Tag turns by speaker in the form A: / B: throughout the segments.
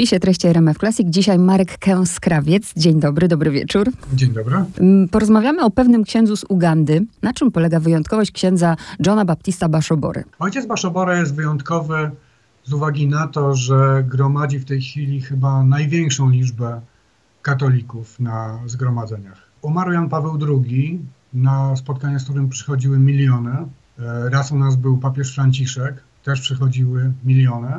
A: spisie treści RMF Classic. Dzisiaj Marek Kęskrawiec. Dzień dobry, dobry wieczór.
B: Dzień dobry.
A: Mm, porozmawiamy o pewnym księdzu z Ugandy. Na czym polega wyjątkowość księdza Johna Baptista Baszobory?
B: Ojciec Baszobory jest wyjątkowy z uwagi na to, że gromadzi w tej chwili chyba największą liczbę katolików na zgromadzeniach. Umarł Jan Paweł II, na spotkanie, z którym przychodziły miliony. E, raz u nas był papież Franciszek, też przychodziły miliony,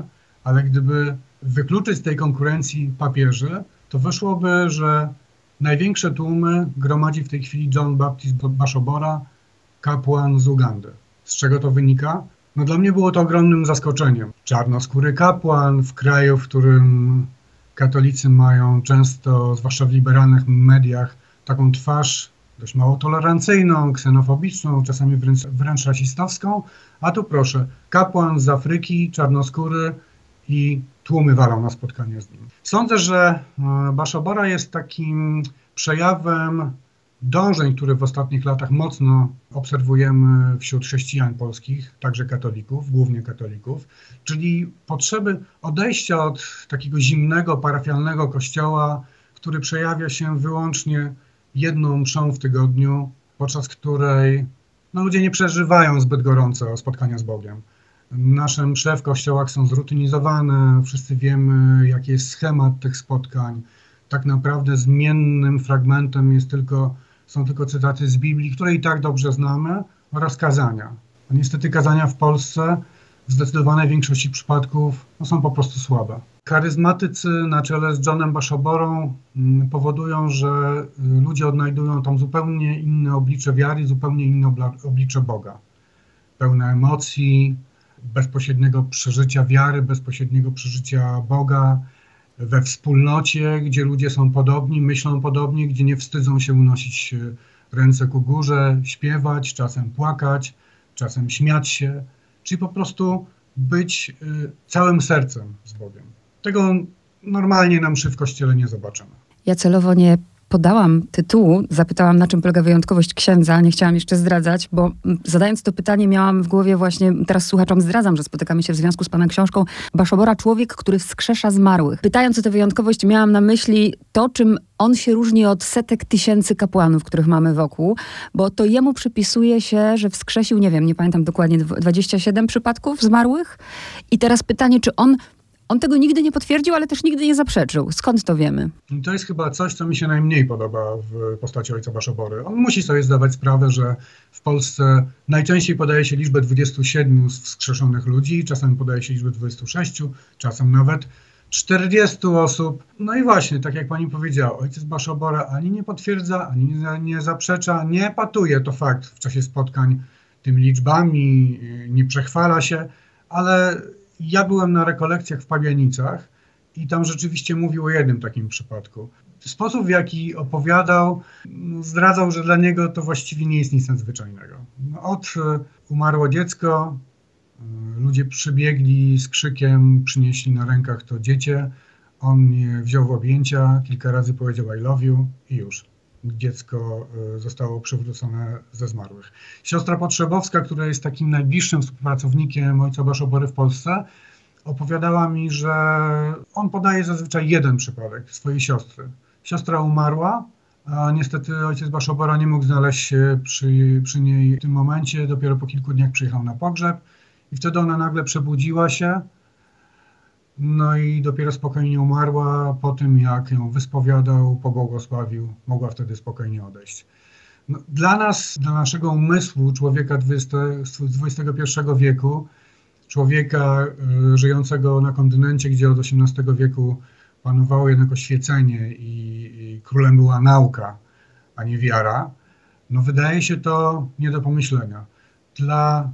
B: ale gdyby wykluczyć z tej konkurencji papieży, to wyszłoby, że największe tłumy gromadzi w tej chwili John Baptist Bashobora, kapłan z Ugandy. Z czego to wynika? No dla mnie było to ogromnym zaskoczeniem. Czarnoskóry kapłan w kraju, w którym katolicy mają często, zwłaszcza w liberalnych mediach, taką twarz dość mało tolerancyjną, ksenofobiczną, czasami wręcz, wręcz rasistowską, a tu proszę, kapłan z Afryki, czarnoskóry i tłumy walą na spotkanie z nim. Sądzę, że e, Baszabora jest takim przejawem dążeń, które w ostatnich latach mocno obserwujemy wśród chrześcijan polskich, także katolików, głównie katolików, czyli potrzeby odejścia od takiego zimnego, parafialnego kościoła, który przejawia się wyłącznie jedną mszą w tygodniu, podczas której no, ludzie nie przeżywają zbyt gorąco spotkania z Bogiem. Nasze msze w kościołach są zrutynizowane, wszyscy wiemy, jaki jest schemat tych spotkań. Tak naprawdę zmiennym fragmentem jest tylko, są tylko cytaty z Biblii, które i tak dobrze znamy, oraz kazania. A niestety kazania w Polsce w zdecydowanej większości przypadków no, są po prostu słabe. Charyzmatycy na czele z Johnem Baszoborą mm, powodują, że y, ludzie odnajdują tam zupełnie inne oblicze wiary, zupełnie inne oblicze Boga. Pełne emocji, bezpośredniego przeżycia wiary, bezpośredniego przeżycia Boga we wspólnocie, gdzie ludzie są podobni, myślą podobnie, gdzie nie wstydzą się unosić y, ręce ku górze, śpiewać, czasem płakać, czasem śmiać się, czyli po prostu być y, całym sercem z Bogiem. Tego normalnie na mszy w kościele nie zobaczymy.
A: Ja celowo nie podałam tytułu, zapytałam, na czym polega wyjątkowość księdza. Nie chciałam jeszcze zdradzać, bo zadając to pytanie, miałam w głowie właśnie, teraz słuchaczom zdradzam, że spotykamy się w związku z pana książką Baszobora, człowiek, który wskrzesza zmarłych. Pytając o tę wyjątkowość, miałam na myśli to, czym on się różni od setek tysięcy kapłanów, których mamy wokół, bo to jemu przypisuje się, że wskrzesił, nie wiem, nie pamiętam dokładnie, 27 przypadków zmarłych. I teraz pytanie, czy on on tego nigdy nie potwierdził, ale też nigdy nie zaprzeczył. Skąd to wiemy?
B: To jest chyba coś, co mi się najmniej podoba w postaci ojca Baszobory. On musi sobie zdawać sprawę, że w Polsce najczęściej podaje się liczbę 27 wskrzeszonych ludzi, czasem podaje się liczbę 26, czasem nawet 40 osób. No i właśnie, tak jak pani powiedziała, ojciec Baszobora ani nie potwierdza, ani nie, zaprzecza, nie patuje, to fakt, w czasie spotkań tymi liczbami, nie przechwala się, ale ja byłem na rekolekcjach w Pabianicach i tam rzeczywiście mówił o jednym takim przypadku. Sposób, w jaki opowiadał, zdradzał, że dla niego to właściwie nie jest nic nadzwyczajnego. No, od e, umarło dziecko, e, ludzie przybiegli z krzykiem, przynieśli na rękach to dziecię, on je wziął w objęcia, kilka razy powiedział I love you i już dziecko e, zostało przywrócone ze zmarłych. Siostra Potrzebowska, która jest takim najbliższym współpracownikiem ojca Baszobory w Polsce, opowiadała mi, że on podaje zazwyczaj jeden przypadek swojej siostry. Siostra umarła, a niestety ojciec Baszobora nie mógł znaleźć się przy, przy niej w tym momencie. Dopiero po kilku dniach przyjechał na pogrzeb i wtedy ona nagle przebudziła się no i dopiero spokojnie umarła po tym, jak ją wyspowiadał, pobłogosławił, mogła wtedy spokojnie odejść. No, dla nas, dla naszego umysłu człowieka XX, XXI wieku, człowieka y, żyjącego na kontynencie, gdzie od XVIII wieku panowało jednak oświecenie i, i królem była nauka, a nie wiara, no wydaje się to nie do pomyślenia. Dla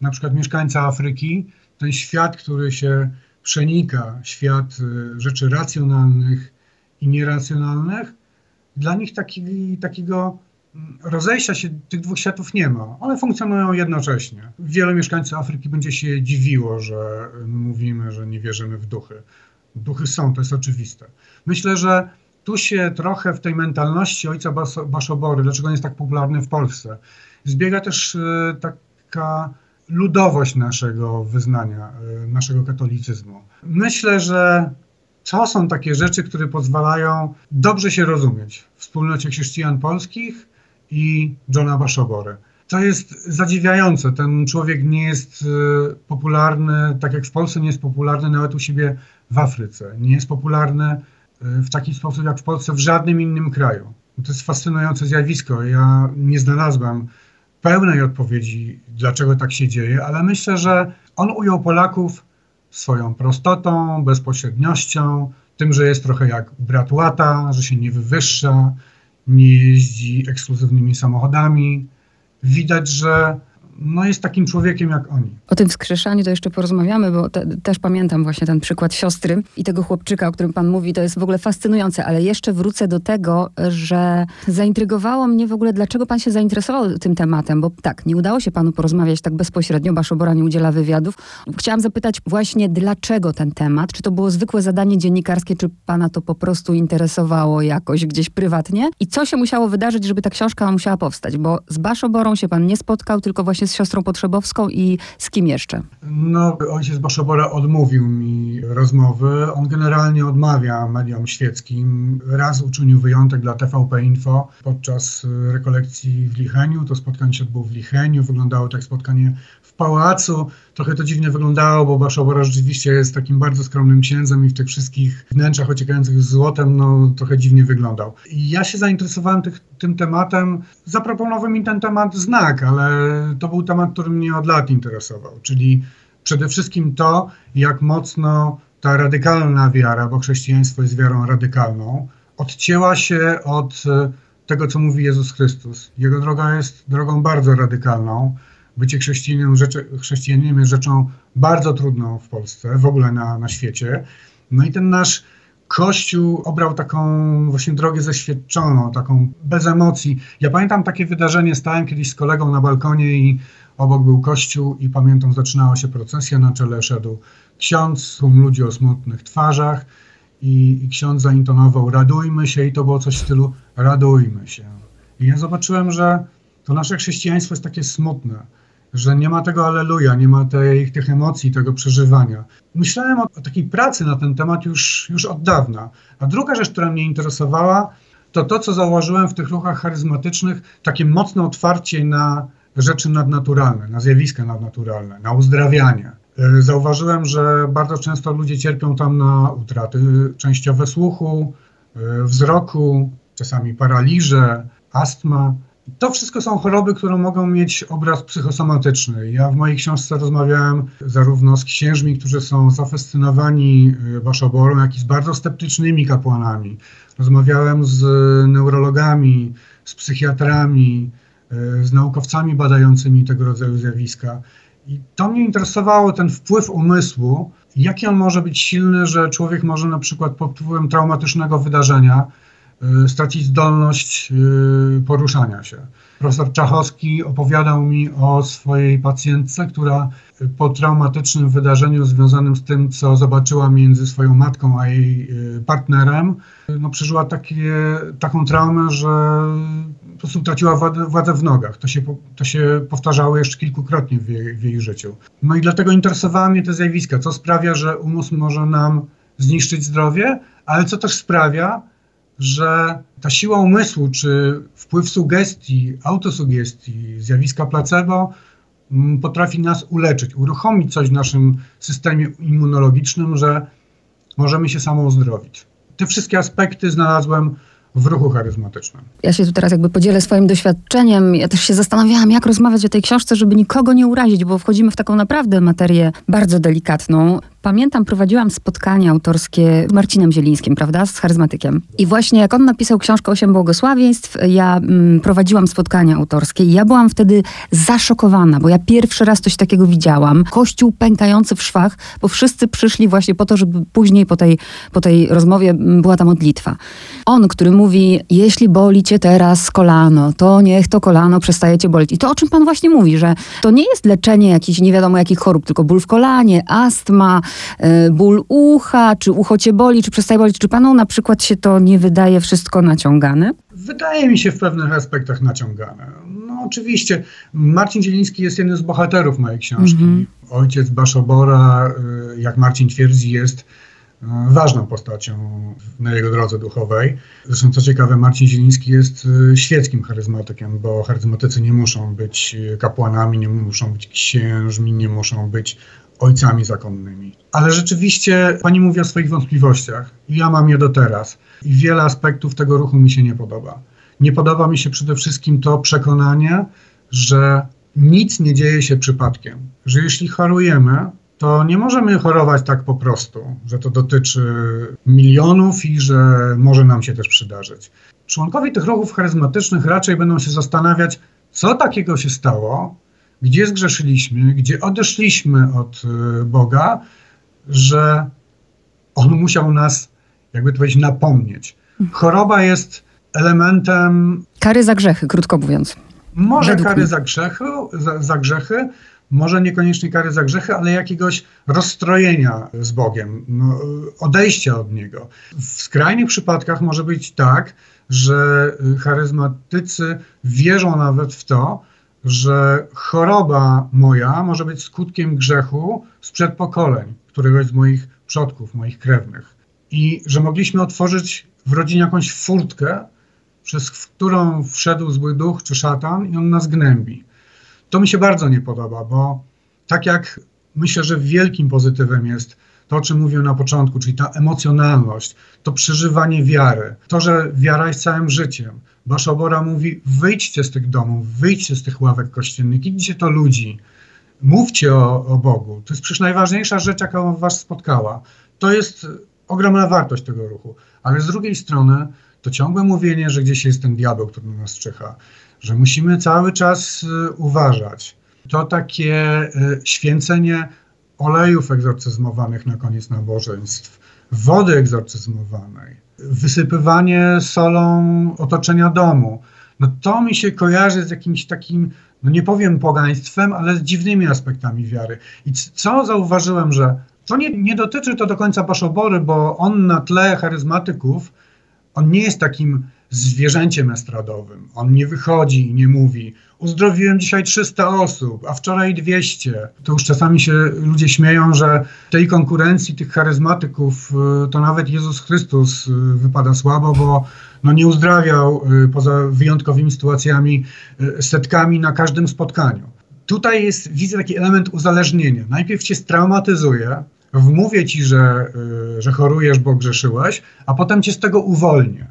B: na przykład mieszkańca Afryki ten świat, który się przenika świat y, rzeczy racjonalnych i nieracjonalnych, dla nich taki, takiego mm, rozejścia się tych dwóch światów nie ma. One funkcjonują jednocześnie. Wiele mieszkańców Afryki będzie się dziwiło, że mówimy, że nie wierzymy w duchy. Duchy są, to jest oczywiste. Myślę, że tu się trochę w tej mentalności ojca Baszobory, dlaczego on jest tak popularny w Polsce, zbiega też y, taka ludowość naszego wyznania, y, naszego katolicyzmu. Myślę, że to są takie rzeczy, które pozwalają dobrze się rozumieć w wspólnocie chrześcijan polskich i Johna Bashobory. To jest zadziwiające. Ten człowiek nie jest e, popularny, tak jak w Polsce nie jest popularny nawet u siebie w Afryce. Nie jest popularny e, w taki sposób jak w Polsce w żadnym innym kraju. To jest fascynujące zjawisko. Ja nie znalazłem pełnej odpowiedzi, dlaczego tak się dzieje, ale myślę, że on ujął Polaków swoją prostotą, bezpośredniością, tym, że jest trochę jak brat łata, że się nie wywyższa, nie jeździ ekskluzywnymi samochodami. Widać, że no jest takim człowiekiem jak oni.
A: O tym wskrzeszaniu to jeszcze porozmawiamy, bo te, też pamiętam właśnie ten przykład siostry i tego chłopczyka, o którym pan mówi, to jest w ogóle fascynujące, ale jeszcze wrócę do tego, że zaintrygowało mnie w ogóle, dlaczego pan się zainteresował tym tematem, bo tak, nie udało się panu porozmawiać tak bezpośrednio, Baszobora nie udziela wywiadów. Chciałam zapytać właśnie, dlaczego ten temat? Czy to było zwykłe zadanie dziennikarskie, czy pana to po prostu interesowało jakoś gdzieś prywatnie? I co się musiało wydarzyć, żeby ta książka musiała powstać? Bo z Baszoborą się pan nie spotkał, tylko właśnie z siostrą Potrzebowską i z kim jeszcze?
B: No, ojciec Baszobora odmówił mi rozmowy. On generalnie odmawia mediom świeckim. Raz uczynił wyjątek dla TVP Info podczas rekolekcji w Licheniu. To spotkanie się odbyło w Licheniu. Wyglądało tak spotkanie pałacu. Trochę to dziwnie wyglądało, bo Baszobora rzeczywiście jest takim bardzo skromnym księdzem i w tych wszystkich wnętrzach ociekających złotem, no trochę dziwnie wyglądał. I ja się zainteresowałem tych, tym tematem. Zaproponował mi ten temat znak, ale to był temat, który mnie od lat interesował, czyli przede wszystkim to, jak mocno ta radykalna wiara, bo chrześcijaństwo jest wiarą radykalną, odcięła się od e, tego, co mówi Jezus Chrystus. Jego droga jest drogą bardzo radykalną. Bycie chrześcijaninem, rzeczy, chrześcijaninem jest rzeczą bardzo trudną w Polsce, w ogóle na, na świecie. No i ten nasz Kościół obrał taką właśnie drogę zaświadczoną, taką bez emocji. Ja pamiętam takie wydarzenie, stałem kiedyś z kolegą na balkonie i obok był kościół i pamiętam, zaczynała się procesja, na czele szedł ksiądz, tłum ludzi o smutnych twarzach i, i ksiądz zaintonował radujmy się i to było coś w stylu radujmy się. I ja zobaczyłem, że to nasze chrześcijaństwo jest takie smutne że nie ma tego aleluja, nie ma tej, tych emocji, tego przeżywania. Myślałem o, o takiej pracy na ten temat już, już od dawna. A druga rzecz, która mnie interesowała, to to, co zauważyłem w tych ruchach charyzmatycznych, takie mocne otwarcie na rzeczy nadnaturalne, na zjawiska nadnaturalne, na uzdrawianie. E, zauważyłem, że bardzo często ludzie cierpią tam na utraty częściowe słuchu, e, wzroku, czasami paraliże, astma. To wszystko są choroby, które mogą mieć obraz psychosomatyczny. Ja w mojej książce rozmawiałem zarówno z księżmi, którzy są zafascynowani y, waszoborą, jak i z bardzo sceptycznymi kapłanami. Rozmawiałem z neurologami, z psychiatrami, y, z naukowcami badającymi tego rodzaju zjawiska. I to mnie interesowało, ten wpływ umysłu, jaki on może być silny, że człowiek może na przykład pod wpływem traumatycznego wydarzenia stracić zdolność y, poruszania się. Profesor Czachowski opowiadał mi o swojej pacjentce, która po traumatycznym wydarzeniu związanym z tym, co zobaczyła między swoją matką a jej y, partnerem, no, przeżyła takie, taką traumę, że po prostu traciła władzę w nogach. To się, to się powtarzało jeszcze kilkukrotnie w jej, w jej życiu. No i dlatego interesowały mnie te zjawiska, co sprawia, że umysł może nam zniszczyć zdrowie, ale co też sprawia, że ta siła umysłu, czy wpływ sugestii, autosugestii, zjawiska placebo mm, potrafi nas uleczyć, uruchomić coś w naszym systemie immunologicznym, że możemy się samo uzdrowić. Te wszystkie aspekty znalazłem w ruchu charyzmatycznym.
A: Ja się tu teraz jakby podzielę swoim doświadczeniem. Ja też się zastanawiałam, jak rozmawiać o tej książce, żeby nikogo nie urazić, bo wchodzimy w taką naprawdę materię bardzo delikatną. Pamiętam, prowadziłam spotkanie autorskie z Marcinem Zielińskim, prawda, z charyzmatykiem. I właśnie jak on napisał książkę Osiem Błogosławieństw, ja mm, prowadziłam spotkania autorskie i ja byłam wtedy zaszokowana, bo ja pierwszy raz coś takiego widziałam. Kościół pękający w szwach, bo wszyscy przyszli właśnie po to, żeby później po tej, po tej rozmowie mm, była ta modlitwa. On, który mówi, jeśli boli cię teraz kolano, to niech to kolano przestaje cię bolić. I to, o czym pan właśnie mówi, że to nie jest leczenie jakichś nie wiadomo jakich chorób, tylko ból w kolanie, astma, ból ucha, czy ucho cię boli, czy przestaje bolić. Czy panu na przykład się to nie wydaje wszystko naciągane?
B: Wydaje mi się w pewnych aspektach naciągane. No oczywiście. Marcin Zieliński jest jednym z bohaterów mojej książki. -hmm. Ojciec Baszobora, e, jak Marcin twierdzi, jest ważną postacią na jego drodze duchowej. Zresztą co ciekawe, Marcin Zieliński jest świeckim charyzmatykiem, bo charyzmatycy nie muszą być kapłanami, nie muszą być księżmi, nie muszą być ojcami zakonnymi. Ale rzeczywiście pani mówi o swoich wątpliwościach i ja mam je do teraz. I wiele aspektów tego ruchu mi się nie podoba. Nie podoba mi się przede wszystkim to przekonanie, że nic nie dzieje się przypadkiem, że jeśli chorujemy, to nie możemy chorować tak po prostu, że to dotyczy milionów i że może nam się też przydarzyć. Członkowie tych ruchów charyzmatycznych raczej będą się zastanawiać, co takiego się stało, gdzie zgrzeszyliśmy, gdzie odeszliśmy od y, Boga, że On musiał nas, jakby to powiedzieć, napomnieć. Choroba jest elementem.
A: Kary za grzechy, krótko mówiąc.
B: Może kary za grzechy, za, za grzechy, może niekoniecznie kary za grzechy, ale jakiegoś rozstrojenia z Bogiem, no, odejścia od Niego. W skrajnych przypadkach może być tak, że charyzmatycy wierzą nawet w to, że choroba moja może być skutkiem grzechu sprzed pokoleń, któregoś z moich przodków, moich krewnych. I że mogliśmy otworzyć w rodzinie jakąś furtkę, przez którą wszedł zły duch czy szatan i on nas gnębi. To mi się bardzo nie podoba, bo tak jak myślę, że wielkim pozytywem jest to, o czym mówiłem na początku, czyli ta emocjonalność, to przeżywanie wiary, to, że wiara jest całym życiem. Baszobora mówi: wyjdźcie z tych domów, wyjdźcie z tych ławek kościelnych, idźcie do ludzi, mówcie o, o Bogu. To jest przecież najważniejsza rzecz, jaka was spotkała. To jest ogromna wartość tego ruchu. Ale z drugiej strony, to ciągłe mówienie, że gdzieś jest ten diabeł, który na nas czyha, że musimy cały czas y, uważać. To takie y, święcenie olejów egzorcyzmowanych na koniec nabożeństw, wody egzorcyzmowanej, wysypywanie solą otoczenia domu. No to mi się kojarzy z jakimś takim, no nie powiem pogaństwem, ale z dziwnymi aspektami wiary. I co zauważyłem, że to nie, nie dotyczy to do końca Paszobory, bo on na tle charyzmatyków, on nie jest takim zwierzęciem estradowym. On nie wychodzi i nie mówi, uzdrowiłem dzisiaj 300 osób, a wczoraj 200. To już czasami się ludzie śmieją, że tej konkurencji tych charyzmatyków y, to nawet Jezus Chrystus y, wypada słabo, bo no nie uzdrawiał y, poza wyjątkowymi sytuacjami setkami na każdym spotkaniu. Tutaj jest, widzę taki element uzależnienia. Najpierw cię straumatyzuje, wmówię ci, że, że chorujesz, bo grzeszyłeś, a potem cię z tego uwolnię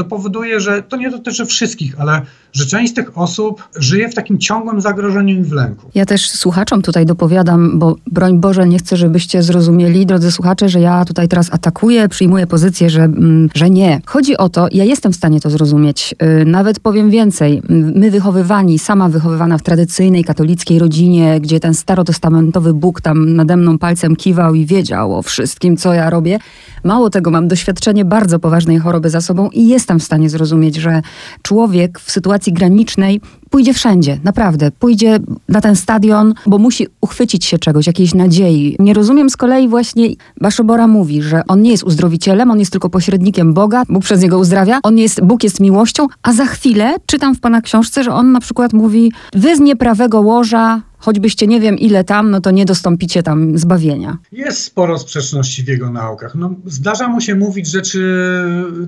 B: to powoduje, że to nie dotyczy wszystkich, ale że część z tych osób żyje w takim ciągłym zagrożeniu i w lęku.
A: Ja też słuchaczom tutaj dopowiadam, bo broń Boże, nie chcę, żebyście zrozumieli, drodzy słuchacze, że ja tutaj teraz atakuję, przyjmuję pozycję, że, mm, że nie. Chodzi o to, ja jestem w stanie to zrozumieć. Y, nawet powiem więcej. My wychowywani, sama wychowywana w tradycyjnej katolickiej rodzinie, gdzie ten starotestamentowy Bóg tam nade mną palcem kiwał i wiedział o wszystkim, co ja robię. Mało tego, mam doświadczenie bardzo poważnej choroby za sobą i jestem w stanie zrozumieć, że człowiek w sytuacji granicznej pójdzie wszędzie, naprawdę. Pójdzie na ten stadion, bo musi uchwycić się czegoś, jakiejś nadziei. Nie rozumiem z kolei właśnie, Baszobora mówi, że on nie jest uzdrowicielem, on jest tylko pośrednikiem Boga, Bóg przez niego uzdrawia, on jest, Bóg jest miłością, a za chwilę czytam w pana książce, że on na przykład mówi, wy z nieprawego łoża choćbyście nie wiem ile tam, no to nie dostąpicie tam zbawienia.
B: Jest sporo sprzeczności w jego naukach. No, zdarza mu się mówić rzeczy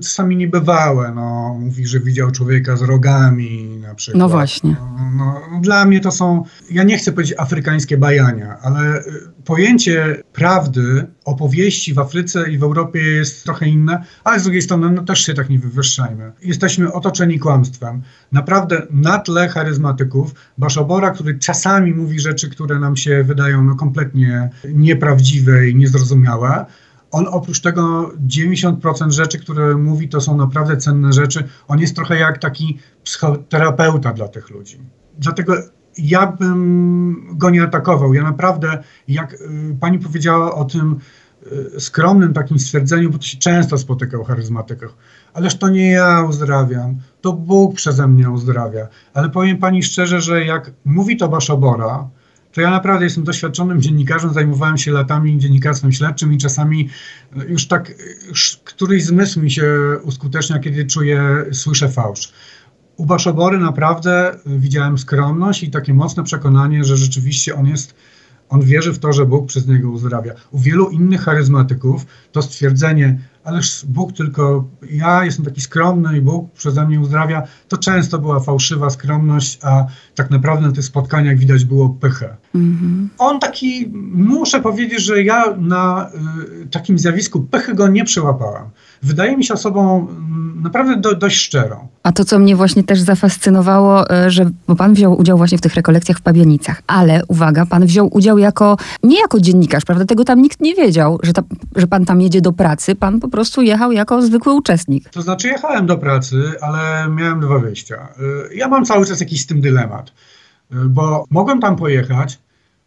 B: czasami niebywałe. No, mówi, że widział człowieka z rogami na przykład.
A: No właśnie.
B: No, dla mnie to są, ja nie chcę powiedzieć afrykańskie bajania, ale y, pojęcie prawdy, opowieści w Afryce i w Europie jest trochę inne, ale z drugiej strony no, też się tak nie wywyższajmy. Jesteśmy otoczeni kłamstwem. Naprawdę na tle charyzmatyków, Baszobora, który czasami mówi rzeczy, które nam się wydają no, kompletnie nieprawdziwe i niezrozumiałe, on oprócz tego 90% rzeczy, które mówi, to są naprawdę cenne rzeczy. On jest trochę jak taki psychoterapeuta dla tych ludzi. Dlatego ja bym go nie atakował. Ja naprawdę, jak y, pani powiedziała o tym y, skromnym takim stwierdzeniu, bo to się często spotyka u charyzmatykach, ależ to nie ja uzdrawiam, to Bóg przeze mnie uzdrawia. Ale powiem pani szczerze, że jak mówi to Baszobora, to ja naprawdę jestem doświadczonym dziennikarzem, zajmowałem się latami dziennikarstwem śledczym i czasami już tak, już któryś zmysł mi się uskutecznia, kiedy czuję, słyszę fałsz. U Baszobory naprawdę widziałem skromność i takie mocne przekonanie, że rzeczywiście on jest, On wierzy w to, że Bóg przez niego uzdrawia. U wielu innych charyzmatyków to stwierdzenie, ależ Bóg tylko, ja jestem taki skromny i Bóg przeze mnie uzdrawia, to często była fałszywa skromność, a tak naprawdę na tych spotkaniach widać było pychę. Mhm. On taki, muszę powiedzieć, że ja na y, takim zjawisku pychy go nie przełapałem. Wydaje mi się osobą mm, naprawdę do, dość szczerą.
A: A to, co mnie właśnie też zafascynowało, y, że bo pan wziął udział właśnie w tych rekolekcjach w Pabianicach, ale uwaga, pan wziął udział jako, nie jako dziennikarz, prawda? Tego tam nikt nie wiedział, że, ta, że pan tam jedzie do pracy, pan po prostu jechał jako zwykły uczestnik.
B: To znaczy jechałem do pracy, ale miałem dwa wyjścia. Y, ja mam cały czas jakiś z tym dylemat, bo mogłem tam pojechać,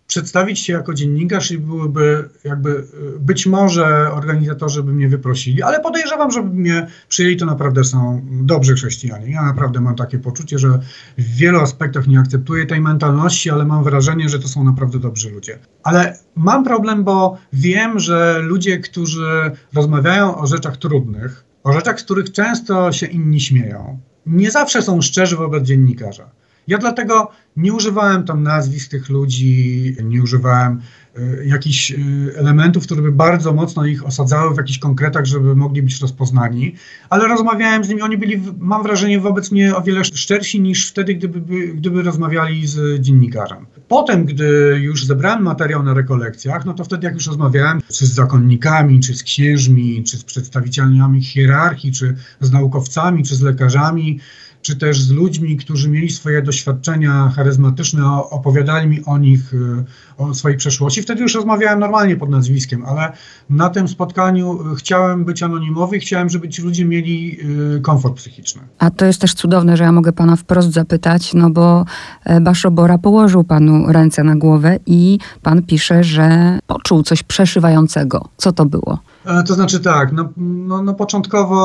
B: przedstawić się jako dziennikarz i byłyby jakby, y, być może organizatorzy by mnie wyprosili, ale podejrzewam, żeby mnie przyjęli, to naprawdę są dobrzy chrześcijanie. Ja naprawdę mam takie poczucie, że w wielu aspektach nie akceptuję tej mentalności, ale mam wrażenie, że to są naprawdę dobrzy ludzie. Ale mam problem, bo wiem, że ludzie, którzy rozmawiają o rzeczach trudnych, o rzeczach, z których często się inni śmieją, nie zawsze są szczerzy wobec dziennikarza. Ja dlatego nie używałem tam nazwisk tych ludzi, nie używałem y, jakichś y, elementów, które by bardzo mocno ich osadzały w jakichś konkretach, żeby mogli być rozpoznani, ale rozmawiałem z nimi, oni byli, mam wrażenie, wobec mnie o wiele szczersi niż wtedy, gdyby, gdyby rozmawiali z dziennikarzem. Potem, gdy już zebrałem materiał na rekolekcjach, no to wtedy jak już rozmawiałem, czy z zakonnikami, czy z księżmi, czy z przedstawicielami hierarchii, czy z naukowcami, czy z lekarzami, czy też z ludźmi, którzy mieli swoje doświadczenia charyzmatyczne, opowiadali mi o nich, y, o swojej przeszłości. Wtedy już rozmawiałem normalnie pod nazwiskiem, ale na tym spotkaniu y, chciałem być anonimowy, chciałem, żeby ci ludzie mieli y, komfort psychiczny.
A: A to jest też cudowne, że ja mogę pana wprost zapytać, no bo e, Baszobora położył panu ręce na głowę i pan pisze, że poczuł coś przeszywającego. Co to było?
B: E, to znaczy tak, no, no, no początkowo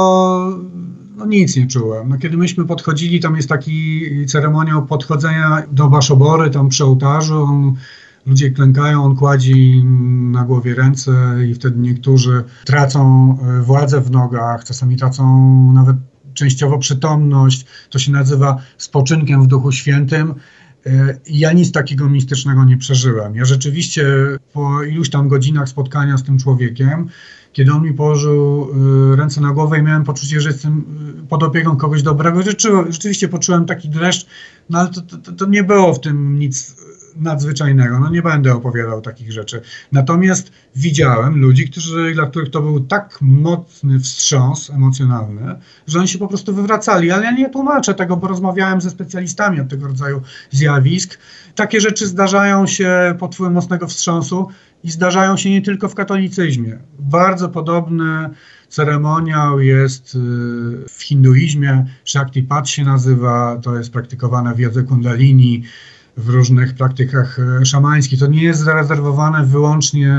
B: no nic nie czułem. No, kiedy myśmy podchodzili, tam jest taki ceremoniał podchodzenia do Baszobory, tam przy ołtarzu, on, ludzie klękają, on kładzie na głowie ręce i wtedy niektórzy tracą e, władzę w nogach, czasami tracą nawet częściowo przytomność. To się nazywa spoczynkiem w Duchu Świętym. E, ja nic takiego mistycznego nie przeżyłem. Ja rzeczywiście po iluś tam godzinach spotkania z tym człowiekiem, kiedy on mi położył y, ręce na głowę i miałem poczucie, że jestem y, pod opieką kogoś dobrego. Rzeczywiście poczułem taki dreszcz, no ale to, to, to nie było w tym nic nadzwyczajnego. No nie będę opowiadał takich rzeczy. Natomiast widziałem ludzi, którzy, dla których to był tak mocny wstrząs emocjonalny, że oni się po prostu wywracali. Ale ja nie tłumaczę tego, bo rozmawiałem ze specjalistami od tego rodzaju zjawisk. Takie rzeczy zdarzają się pod wpływem mocnego wstrząsu i zdarzają się nie tylko w katolicyzmie. Bardzo podobny ceremoniał jest y, w hinduizmie, Shaktipat się nazywa, to jest praktykowane w jodze kundalini, w różnych praktykach e, szamańskich. To nie jest zarezerwowane wyłącznie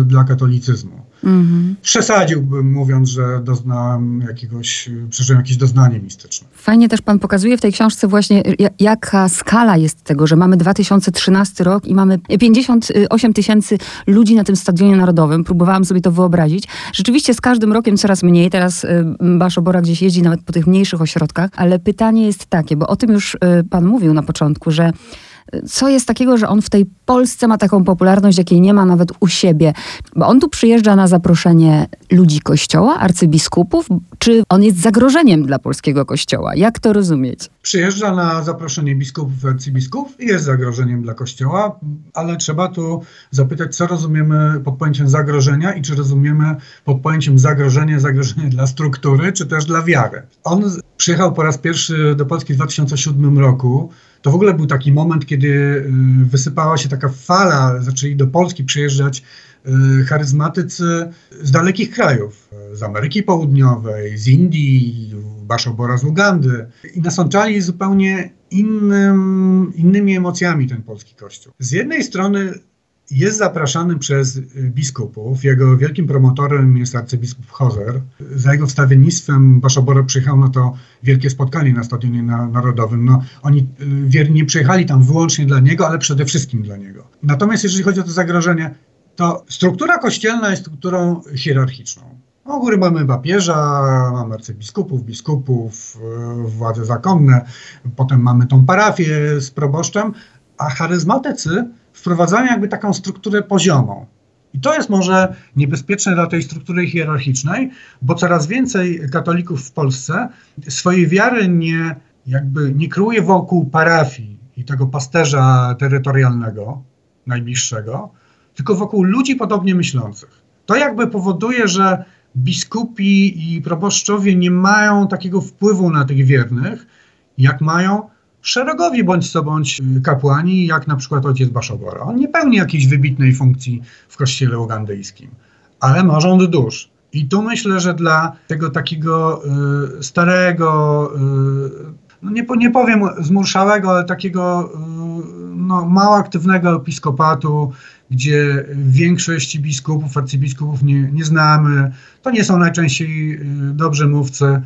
B: y, dla katolicyzmu. Mhm. Przesadziłbym mówiąc, że doznałem jakiegoś, przeżyłem jakieś doznanie mistyczne.
A: Fajnie też pan pokazuje w tej książce właśnie, jaka skala jest tego, że mamy 2013 rok i mamy 58 tysięcy ludzi na tym stadionie narodowym. Próbowałam sobie to wyobrazić. Rzeczywiście z każdym rokiem coraz mniej. Teraz y, Baszobora gdzieś jeździ nawet po tych mniejszych ośrodkach, ale pytanie jest takie, bo o tym już y, pan mówił na początku, że co jest takiego, że on w tej Polsce ma taką popularność, jakiej nie ma nawet u siebie? Bo on tu przyjeżdża na zaproszenie ludzi kościoła, arcybiskupów, czy on jest zagrożeniem dla polskiego kościoła? Jak to rozumieć?
B: Przyjeżdża na zaproszenie biskupów, arcybiskupów i jest zagrożeniem dla kościoła, ale trzeba tu zapytać, co rozumiemy pod pojęciem zagrożenia i czy rozumiemy pod pojęciem zagrożenia, zagrożenie dla struktury, czy też dla wiary. On przyjechał po raz pierwszy do Polski w 2007 roku to w ogóle był taki moment, kiedy y, wysypała się taka fala, zaczęli do Polski przyjeżdżać y, charyzmatycy z dalekich krajów, z Ameryki Południowej, z Indii, Baszobora z Ugandy i nasączali zupełnie innym, innymi emocjami ten polski kościół. Z jednej strony jest zapraszany przez y, biskupów. Jego wielkim promotorem jest arcybiskup Hozer. Za jego wstawiennictwem Baszobora przyjechał na to wielkie spotkanie na Stadionie Narodowym. No, oni y, wierni przyjechali tam wyłącznie dla niego, ale przede wszystkim dla niego. Natomiast jeżeli chodzi o to zagrożenie, to struktura kościelna jest strukturą hierarchiczną. No, góry mamy papieża, mamy arcybiskupów, biskupów, y, władze zakonne, potem mamy tą parafię z proboszczem, a charyzmatycy wprowadzają jakby taką strukturę poziomą. I to jest może niebezpieczne dla tej struktury hierarchicznej, bo coraz więcej katolików w Polsce swojej wiary nie, jakby nie kruje wokół parafii i tego pasterza terytorialnego, najbliższego, tylko wokół ludzi podobnie myślących. To jakby powoduje, że biskupi i proboszczowie nie mają takiego wpływu na tych wiernych, jak mają szeregowi bądź co bądź y, kapłani, jak na przykład ojciec Baszobora. On nie pełni jakiejś wybitnej funkcji w kościele ugandyjskim, ale ma rząd dusz. I tu myślę, że dla tego takiego y, starego, y, no nie, nie powiem zmurszałego, ale takiego y, no, mało aktywnego episkopatu, gdzie większość biskupów, arcybiskupów nie, nie znamy, to nie są najczęściej y, dobrzy mówcy.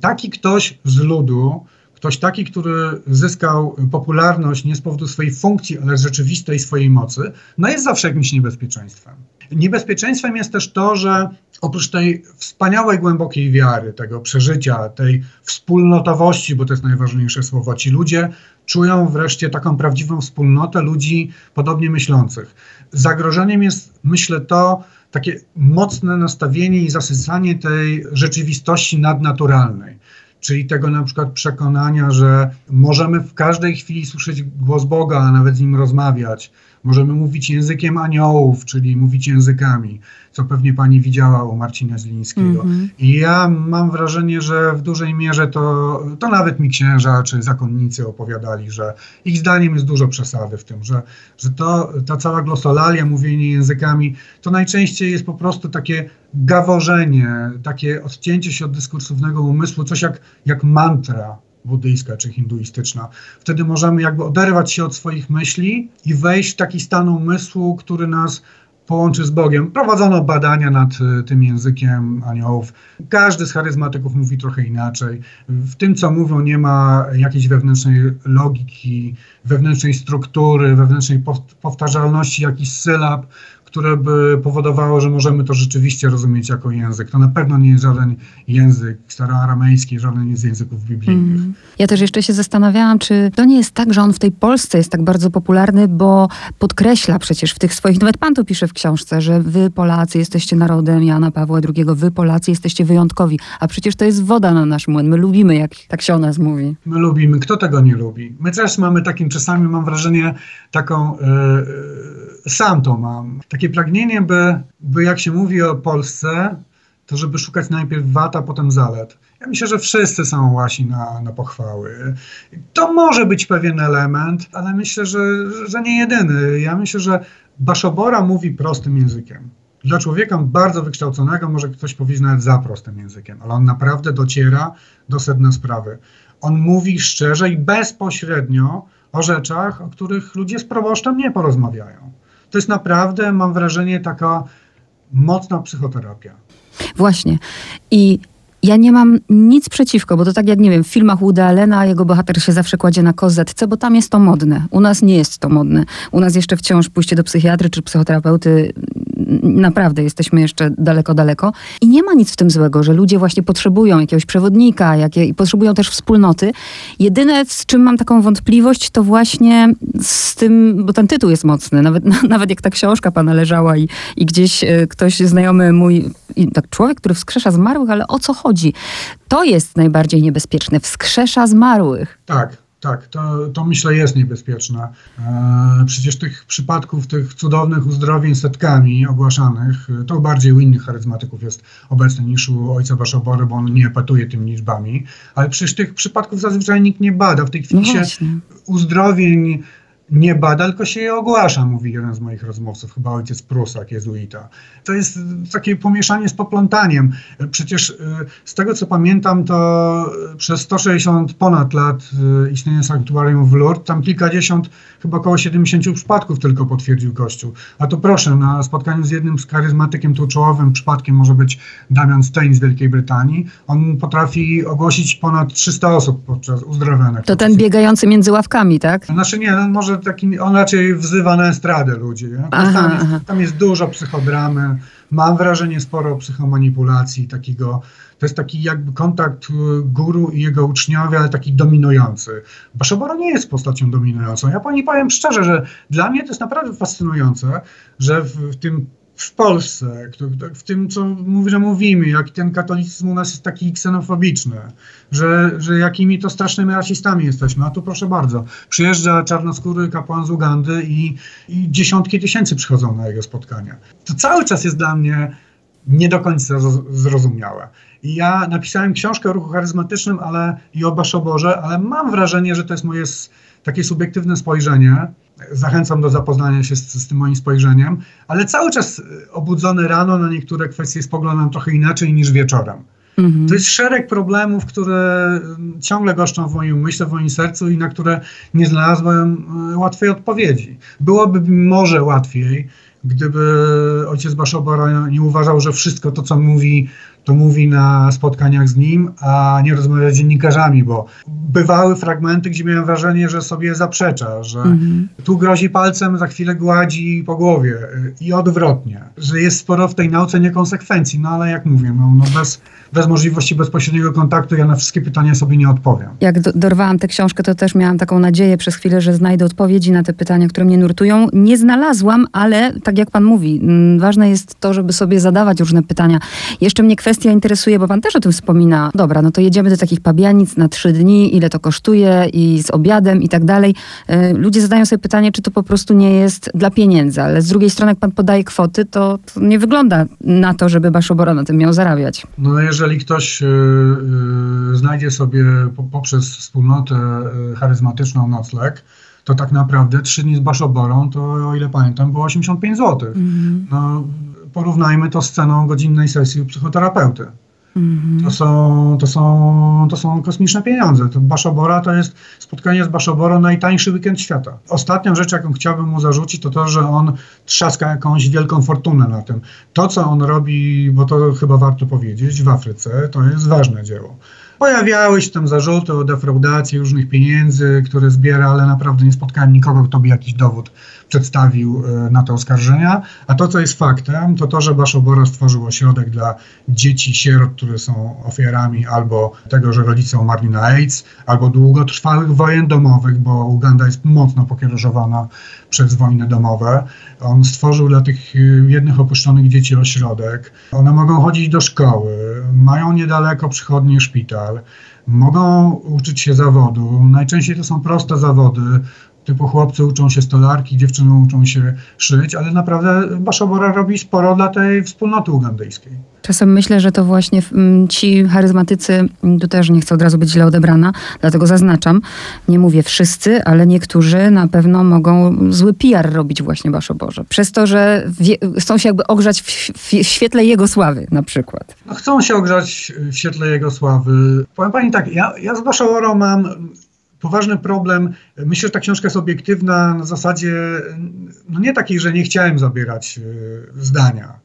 B: Taki ktoś z ludu, Ktoś taki, który zyskał popularność nie z powodu swojej funkcji, ale rzeczywistej swojej mocy, no jest zawsze jakimś niebezpieczeństwem. Niebezpieczeństwem jest też to, że oprócz tej wspaniałej, głębokiej wiary, tego przeżycia, tej wspólnotowości, bo to jest najważniejsze słowo, ci ludzie czują wreszcie taką prawdziwą wspólnotę ludzi podobnie myślących. Zagrożeniem jest, myślę, to takie mocne nastawienie i zasycanie tej rzeczywistości nadnaturalnej czyli tego na przykład przekonania, że możemy w każdej chwili słyszeć głos Boga, a nawet z nim rozmawiać. Możemy mówić językiem aniołów, czyli mówić językami, co pewnie pani widziała u Marcina Zlińskiego. Mm -hmm. I ja mam wrażenie, że w dużej mierze to, to nawet mi księża czy zakonnicy opowiadali, że ich zdaniem jest dużo przesady w tym, że, że to, ta cała glosolalia, mówienie językami, to najczęściej jest po prostu takie gaworzenie, takie odcięcie się od dyskursywnego umysłu, coś jak, jak mantra buddyjska czy hinduistyczna. Wtedy możemy jakby oderwać się od swoich myśli i wejść w taki stan umysłu, który nas połączy z Bogiem. Prowadzono badania nad e, tym językiem aniołów. Każdy z charyzmatyków mówi trochę inaczej. W tym, co mówią, nie ma jakiejś wewnętrznej logiki, wewnętrznej struktury, wewnętrznej powtarzalności jakichś sylab które by powodowało, że możemy to rzeczywiście rozumieć jako język. To na pewno nie jest żaden język staroaramejski, żaden z języków biblijnych. Mm.
A: Ja też jeszcze się zastanawiałam, czy to nie jest tak, że on w tej Polsce jest tak bardzo popularny, bo podkreśla przecież w tych swoich, nawet pan to pisze w książce, że wy Polacy jesteście narodem Jana Pawła II, wy Polacy jesteście wyjątkowi, a przecież to jest woda na nasz młyn. My lubimy, jak tak się o nas mówi.
B: My lubimy. Kto tego nie lubi? My też mamy takim czasami, mam wrażenie, taką... Yy, sam to mam. Takie pragnienie, by, by jak się mówi o Polsce, to żeby szukać najpierw wad, a potem zalet. Ja myślę, że wszyscy są łasi na, na pochwały. To może być pewien element, ale myślę, że, że nie jedyny. Ja myślę, że Baszobora mówi prostym językiem. Dla człowieka bardzo wykształconego może ktoś powiedzieć nawet za prostym językiem, ale on naprawdę dociera do sedna sprawy. On mówi szczerze i bezpośrednio o rzeczach, o których ludzie z proboszczem nie porozmawiają to jest naprawdę, mam wrażenie, taka mocna psychoterapia.
A: Właśnie. I ja nie mam nic przeciwko, bo to tak jak, nie wiem, w filmach Woody Allena jego bohater się zawsze kładzie na kozetce, bo tam jest to modne. U nas nie jest to modne. U nas jeszcze wciąż pójście do psychiatry czy psychoterapeuty naprawdę jesteśmy jeszcze daleko, daleko. I nie ma nic w tym złego, że ludzie właśnie potrzebują jakiegoś przewodnika, jakie, i potrzebują też wspólnoty. Jedyne, z czym mam taką wątpliwość, to właśnie z tym, bo ten tytuł jest mocny, nawet, nawet jak ta książka pana leżała i, i gdzieś e, ktoś znajomy mój, tak człowiek, który wskrzesza zmarłych, ale o co chodzi? To jest najbardziej niebezpieczne, wskrzesza zmarłych.
B: Tak, tak, to, to myślę jest niebezpieczne. E, przecież tych przypadków, tych cudownych uzdrowień setkami ogłaszanych, to bardziej u innych charyzmatyków jest obecny niż u ojca Baszobory, bo on nie epatuje tymi liczbami, ale przecież tych przypadków zazwyczaj nikt nie bada. W tej chwili no się uzdrowień nie bada, tylko się je ogłasza, mówi jeden z moich rozmówców, chyba ojciec Prusak, jezuita. To jest takie pomieszanie z poplątaniem. Przecież y, z tego, co pamiętam, to przez 160 ponad lat y, istnienia sanktuarium w Lourdes, tam kilkadziesiąt, chyba około 70 przypadków tylko potwierdził Kościół. A to proszę, na spotkaniu z jednym z charyzmatykiem tu czołowym przypadkiem może być Damian Stein z Wielkiej Brytanii. On potrafi ogłosić ponad 300 osób podczas uzdrowionych.
A: To ten biegający między ławkami, tak?
B: Znaczy nie, no może taki, on raczej wzywa na estradę ludzi. Aha, tam, jest, tam, jest, dużo psychodramy, mam wrażenie sporo psychomanipulacji, takiego, to jest taki jakby kontakt y, guru i jego uczniowie, ale taki dominujący. Baszobora nie jest postacią dominującą. Ja pani powiem szczerze, że dla mnie to jest naprawdę fascynujące, że w, w tym w Polsce, w tym, co że mówimy, jak ten katolicyzm u nas jest taki ksenofobiczny, że, że jakimi to strasznymi rasistami jesteśmy. A tu proszę bardzo, przyjeżdża czarnoskóry kapłan z Ugandy i, i dziesiątki tysięcy przychodzą na jego spotkania. To cały czas jest dla mnie nie do końca zrozumiałe. I ja napisałem książkę o ruchu charyzmatycznym ale, i o Baszoborze, ale mam wrażenie, że to jest moje takie subiektywne spojrzenie, Zachęcam do zapoznania się z, z, tym moim spojrzeniem, ale cały czas e, obudzony rano na niektóre kwestie spoglądam trochę inaczej niż wieczorem. Mhm. To jest szereg problemów, które mm, ciągle goszczą w moim myśle, w moim sercu i na które nie znalazłem e, łatwej odpowiedzi. Byłoby może łatwiej, gdyby ojciec Baszobora nie uważał, że wszystko to, co mówi, to mówi na spotkaniach z nim, a nie rozmawia z dziennikarzami, bo bywały fragmenty, gdzie miałem wrażenie, że sobie zaprzecza, że mhm. tu grozi palcem, za chwilę gładzi po głowie i odwrotnie, że jest sporo w tej nauce niekonsekwencji, no ale jak mówię, no, no bez, bez możliwości bezpośredniego kontaktu ja na wszystkie pytania sobie nie odpowiem.
A: Jak do, dorwałam tę książkę, to też miałam taką nadzieję przez chwilę, że znajdę odpowiedzi na te pytania, które mnie nurtują. Nie znalazłam, ale tak jak pan mówi, mm, ważne jest to, żeby sobie zadawać różne pytania. Jeszcze mnie kwestia kwestia interesuje, bo pan też o tym wspomina. Dobra, no to jedziemy do takich pabianic na trzy dni, ile to kosztuje i z obiadem i tak dalej. Y, ludzie zadają sobie pytanie, czy to po prostu nie jest dla pieniędzy, ale z drugiej strony, jak pan podaje kwoty, to, to nie wygląda na to, żeby Baszobora na tym miał zarabiać.
B: No jeżeli ktoś yy, yy, znajdzie sobie po, poprzez wspólnotę charyzmatyczną nocleg, to tak naprawdę trzy dni z Baszoborą, to o ile pamiętam, było 85 zł. Mm. No, porównajmy to z ceną godzinnej sesji u psychoterapeuty. Mm-hmm. To, są, to, są, to są kosmiczne pieniądze. To Baszobora to jest spotkanie z Baszoborą najtańszy weekend świata. Ostatnią rzecz, jaką chciałbym mu zarzucić, to to, że on trzaska jakąś wielką fortunę na tym. To, co on robi, bo to chyba warto powiedzieć, w Afryce, to jest ważne dzieło. Pojawiały się tam zarzuty o defraudację różnych pieniędzy, które zbiera, ale naprawdę nie spotkałem nikogo, kto by jakiś dowód przedstawił e, na te oskarżenia. A to, co jest faktem, to to, że Baszobora stworzył ośrodek dla dzieci sierot, które są ofiarami albo tego, że rodzice umarli na AIDS, albo długotrwałych wojen domowych, bo Uganda jest mocno pokierowana przez wojny domowe. On stworzył dla tych jednych opuszczonych dzieci ośrodek. One mogą chodzić do szkoły, mają niedaleko przychodni szpital mogą uczyć się zawodu. Najczęściej to są proste zawody, typu chłopcy uczą się stolarki, dziewczyny uczą się szyć, ale naprawdę Baszobora robi sporo dla tej wspólnoty ugandyjskiej.
A: Czasem myślę, że to właśnie mm, ci charyzmatycy, mm, tu też nie chcę od razu być źle odebrana, dlatego zaznaczam, nie mówię wszyscy, ale niektórzy na pewno mogą zły PR robić właśnie Baszoborze. Przez to, że wie, chcą się jakby ogrzać w, w, w, świetle jego sławy na przykład.
B: No, chcą się ogrzać w świetle jego sławy. Powiem pani tak, ja, ja z Baszoborą mam poważny problem. Myślę, że ta książka jest obiektywna na zasadzie, no nie takiej, że nie chciałem zabierać e, zdania.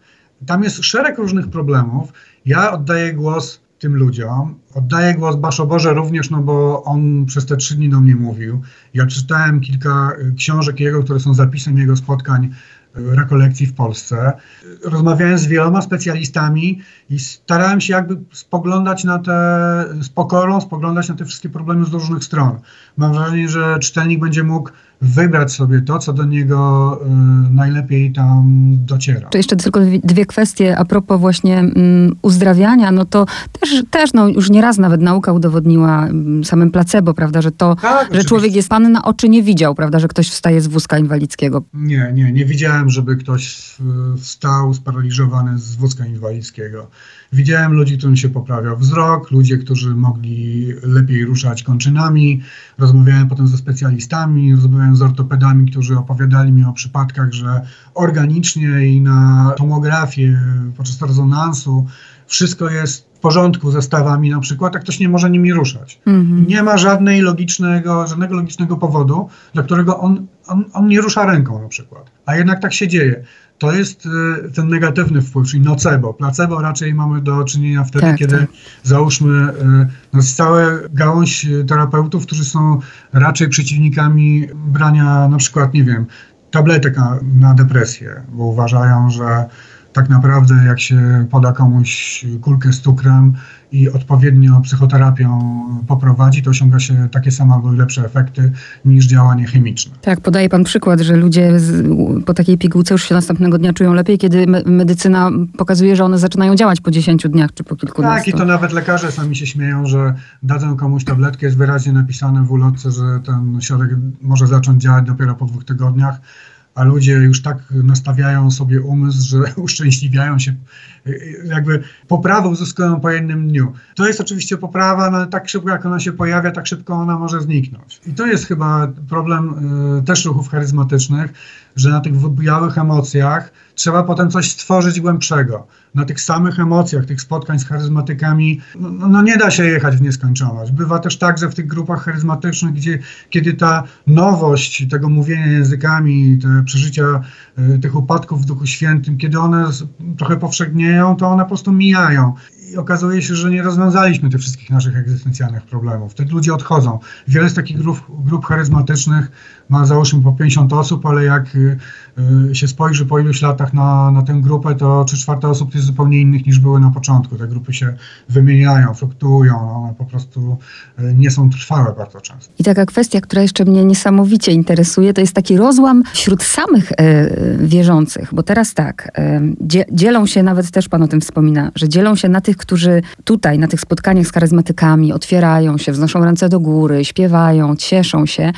B: Tam jest szereg różnych problemów. Ja oddaję głos tym ludziom. Oddaję głos Baszoborze również, no bo on przez te trzy dni do mnie mówił. Ja czytałem kilka e, książek jego, które są zapisem jego spotkań rekolekcji w Polsce. Rozmawiałem z wieloma specjalistami i starałem się jakby spoglądać na te, z pokorą, spoglądać na te wszystkie problemy z różnych stron. Mam wrażenie, że czytelnik będzie mógł wybrać sobie to, co do niego y, najlepiej tam dociera.
A: To jeszcze tylko dwie kwestie a propos właśnie um, uzdrawiania, no to też, też no, już nieraz nawet nauka udowodniła um, samym placebo, prawda, że to, tak, że człowiek jest pan na oczy nie widział, prawda, że ktoś wstaje z wózka inwalidzkiego.
B: Nie, nie, nie widziałem, żeby ktoś wstał sparaliżowany z wózka inwalidzkiego. Widziałem ludzi, którym się poprawiał wzrok, ludzie, którzy mogli lepiej ruszać kończynami. Rozmawiałem potem ze specjalistami, rozmawiałem z ortopedami, którzy opowiadali mi o przypadkach, że organicznie i na tomografię podczas rezonansu wszystko jest w porządku ze stawami na przykład, a ktoś nie może nimi ruszać. Mm-hmm. Nie ma żadnej logicznego, żadnego logicznego powodu, dla którego on, on, on nie rusza ręką na przykład. A jednak tak się dzieje to jest y, ten negatywny wpływ, czyli nocebo. Placebo raczej mamy do czynienia wtedy, tak, kiedy tak. załóżmy y, no, cała gałąź terapeutów, którzy są raczej przeciwnikami brania na przykład, nie wiem, tabletek na, na depresję, bo uważają, że tak naprawdę jak się poda komuś kulkę z cukrem i odpowiednio psychoterapią poprowadzi, to osiąga się takie same albo lepsze efekty niż działanie chemiczne.
A: Tak, podaje pan przykład, że ludzie z, po takiej pigułce już się następnego dnia czują lepiej, kiedy me medycyna pokazuje, że one zaczynają działać po 10 dniach czy po kilkunastu.
B: Tak, i to nawet lekarze sami się śmieją, że dadzą komuś tabletkę, jest wyraźnie napisane w ulotce, że ten środek może zacząć działać dopiero po dwóch tygodniach a ludzie już tak nastawiają sobie umysł, że uszczęśliwiają się, jakby poprawę uzyskują po jednym dniu. To jest oczywiście poprawa, no tak szybko jak ona się pojawia, tak szybko ona może zniknąć. I to jest chyba problem y, też ruchów charyzmatycznych, że na tych wybujałych emocjach trzeba potem coś stworzyć głębszego. Na tych samych emocjach, tych spotkań z charyzmatykami, no, no, no, nie da się jechać w nieskończoność. Bywa też tak, że w tych grupach charyzmatycznych, gdzie, kiedy ta nowość tego mówienia językami, te przeżycia y, tych upadków w Duchu Świętym, kiedy one trochę powszechnieją, to one po prostu mijają i okazuje się, że nie rozwiązaliśmy tych wszystkich naszych egzystencjalnych problemów. Wtedy ludzie odchodzą. Wiele z takich grup, grup charyzmatycznych ma załóżmy po 50 osób, ale jak y, y, się spojrzy po iluś latach na, na tę grupę, to trzy czwarte osób jest zupełnie innych niż były na początku. Te grupy się wymieniają, fluktuują, one po prostu y, nie są trwałe bardzo często.
A: I taka kwestia, która jeszcze mnie niesamowicie interesuje, to jest taki rozłam wśród samych wierzących, bo teraz tak, dzielą się, nawet też Pan o tym wspomina, że dzielą się na tych, którzy tutaj na tych spotkaniach z charyzmatykami otwierają się, wznoszą ręce do góry, śpiewają, cieszą się,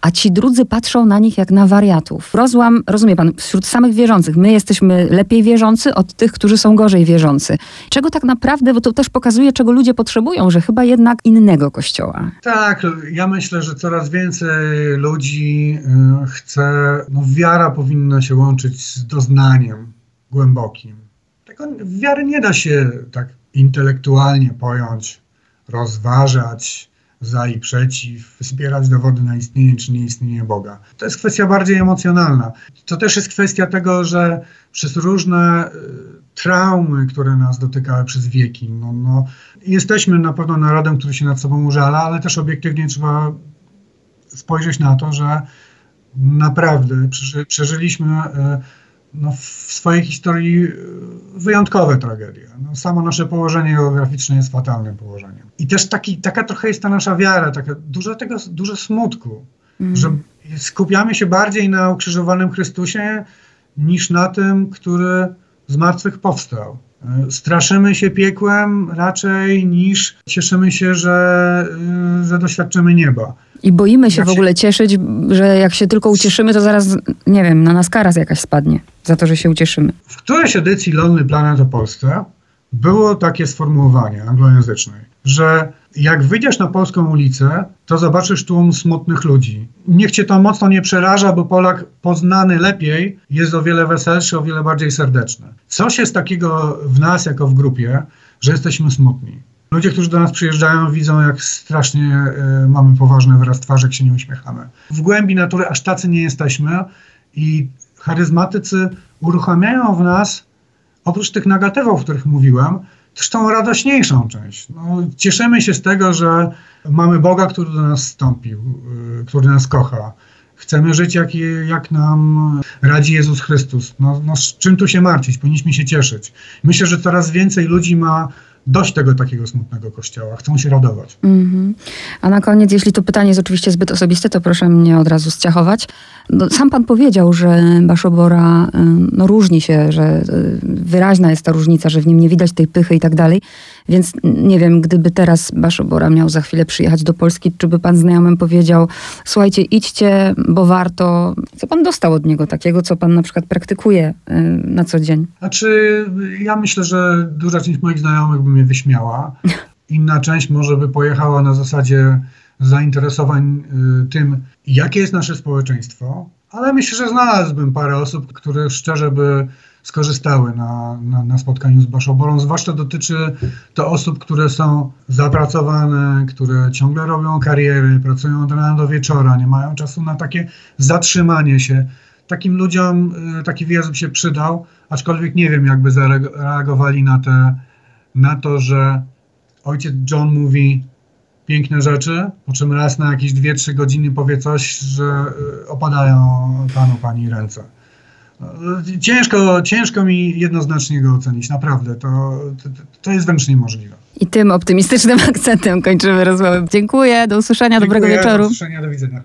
A: a ci drudzy patrzą na nich jak na wariatów. Rozłam, rozumie pan, wśród samych wierzących. My jesteśmy lepiej wierzący od tych, którzy są gorzej wierzący. Czego tak naprawdę, bo to też pokazuje, czego ludzie potrzebują, że chyba jednak innego kościoła.
B: Tak, ja myślę, że coraz więcej ludzi y, chce, no wiara powinna się łączyć z doznaniem głębokim. Tego wiary nie da się tak intelektualnie pojąć, rozważać za i przeciw, zbierać dowody na istnienie czy nieistnienie Boga. To jest kwestia bardziej emocjonalna. To też jest kwestia tego, że przez różne y, traumy, które nas dotykały przez wieki, no, no, jesteśmy na pewno narodem, który się nad sobą użala, ale też obiektywnie trzeba spojrzeć na to, że naprawdę przeżyliśmy y, no, w swojej historii e, wyjątkowe tragedie. No, samo nasze położenie geograficzne jest fatalnym położeniem. I też taki, taka trochę jest ta nasza wiara, taka, dużo tego, dużo smutku, mm. że skupiamy się bardziej na ukrzyżowanym Chrystusie niż na tym, który z martwych powstał. E, straszymy się piekłem raczej niż cieszymy się, że, e, że doświadczymy nieba.
A: I boimy się w ogóle cieszyć, że jak się tylko ucieszymy, to zaraz, nie wiem, na nas kara jakaś spadnie za to, że się ucieszymy.
B: W którejś edycji Lonely Planet o Polsce było takie sformułowanie anglojęzyczne, że jak wyjdziesz na polską ulicę, to zobaczysz tłum smutnych ludzi. Niech cię to mocno nie przeraża, bo Polak poznany lepiej jest o wiele weselszy, o wiele bardziej serdeczny. Coś jest takiego w nas, jako w grupie, że jesteśmy smutni. Ludzie, którzy do nas przyjeżdżają, widzą, jak strasznie y, mamy poważny wyraz twarzy, jak się nie uśmiechamy. W głębi natury aż tacy nie jesteśmy i charyzmatycy uruchamiają w nas, oprócz tych negatywów, o których mówiłem, też tą radośniejszą część. No, cieszymy się z tego, że mamy Boga, który do nas wstąpił, y, który nas kocha. Chcemy żyć, jak, jak nam radzi Jezus Chrystus. No, no, z czym tu się martwić? Powinniśmy się cieszyć. Myślę, że coraz więcej ludzi ma dość tego takiego smutnego kościoła, chcą się radować. Mm -hmm.
A: A na koniec, jeśli to pytanie jest oczywiście zbyt osobiste, to proszę mnie od razu zciachować. No, sam pan powiedział, że Baszobora no, różni się, że y, wyraźna jest ta różnica, że w nim nie widać tej pychy i tak dalej. Więc nie wiem, gdyby teraz Baszobora miał za chwilę przyjechać do Polski, czy by pan znajomym powiedział, słuchajcie, idźcie, bo warto. Co pan dostał od niego takiego, co pan na przykład praktykuje y, na co dzień?
B: Znaczy, ja myślę, że duża część moich znajomych by mnie wyśmiała. Inna część może by pojechała na zasadzie zainteresowań y, tym, jakie jest nasze społeczeństwo, ale myślę, że znalazłbym parę osób, które szczerze by skorzystały na, na, na spotkaniu z Baszoborą. Zwłaszcza dotyczy to osób, które są zapracowane, które ciągle robią kariery, pracują od rana do wieczora, nie mają czasu na takie zatrzymanie się. takim ludziom y, taki wyjazd się przydał, aczkolwiek nie wiem, jakby zareagowali na, te, na to, że ojciec John mówi piękne rzeczy, po czym raz na jakieś 2-3 godziny powie coś, że y, opadają panu, pani ręce. Y, ciężko, ciężko mi jednoznacznie go ocenić, naprawdę. To, to, to jest wręcz niemożliwe.
A: I tym optymistycznym akcentem kończymy rozmowę. Dziękuję, do usłyszenia,
B: Dziękuję,
A: dobrego wieczoru.
B: Do usłyszenia, do widzenia.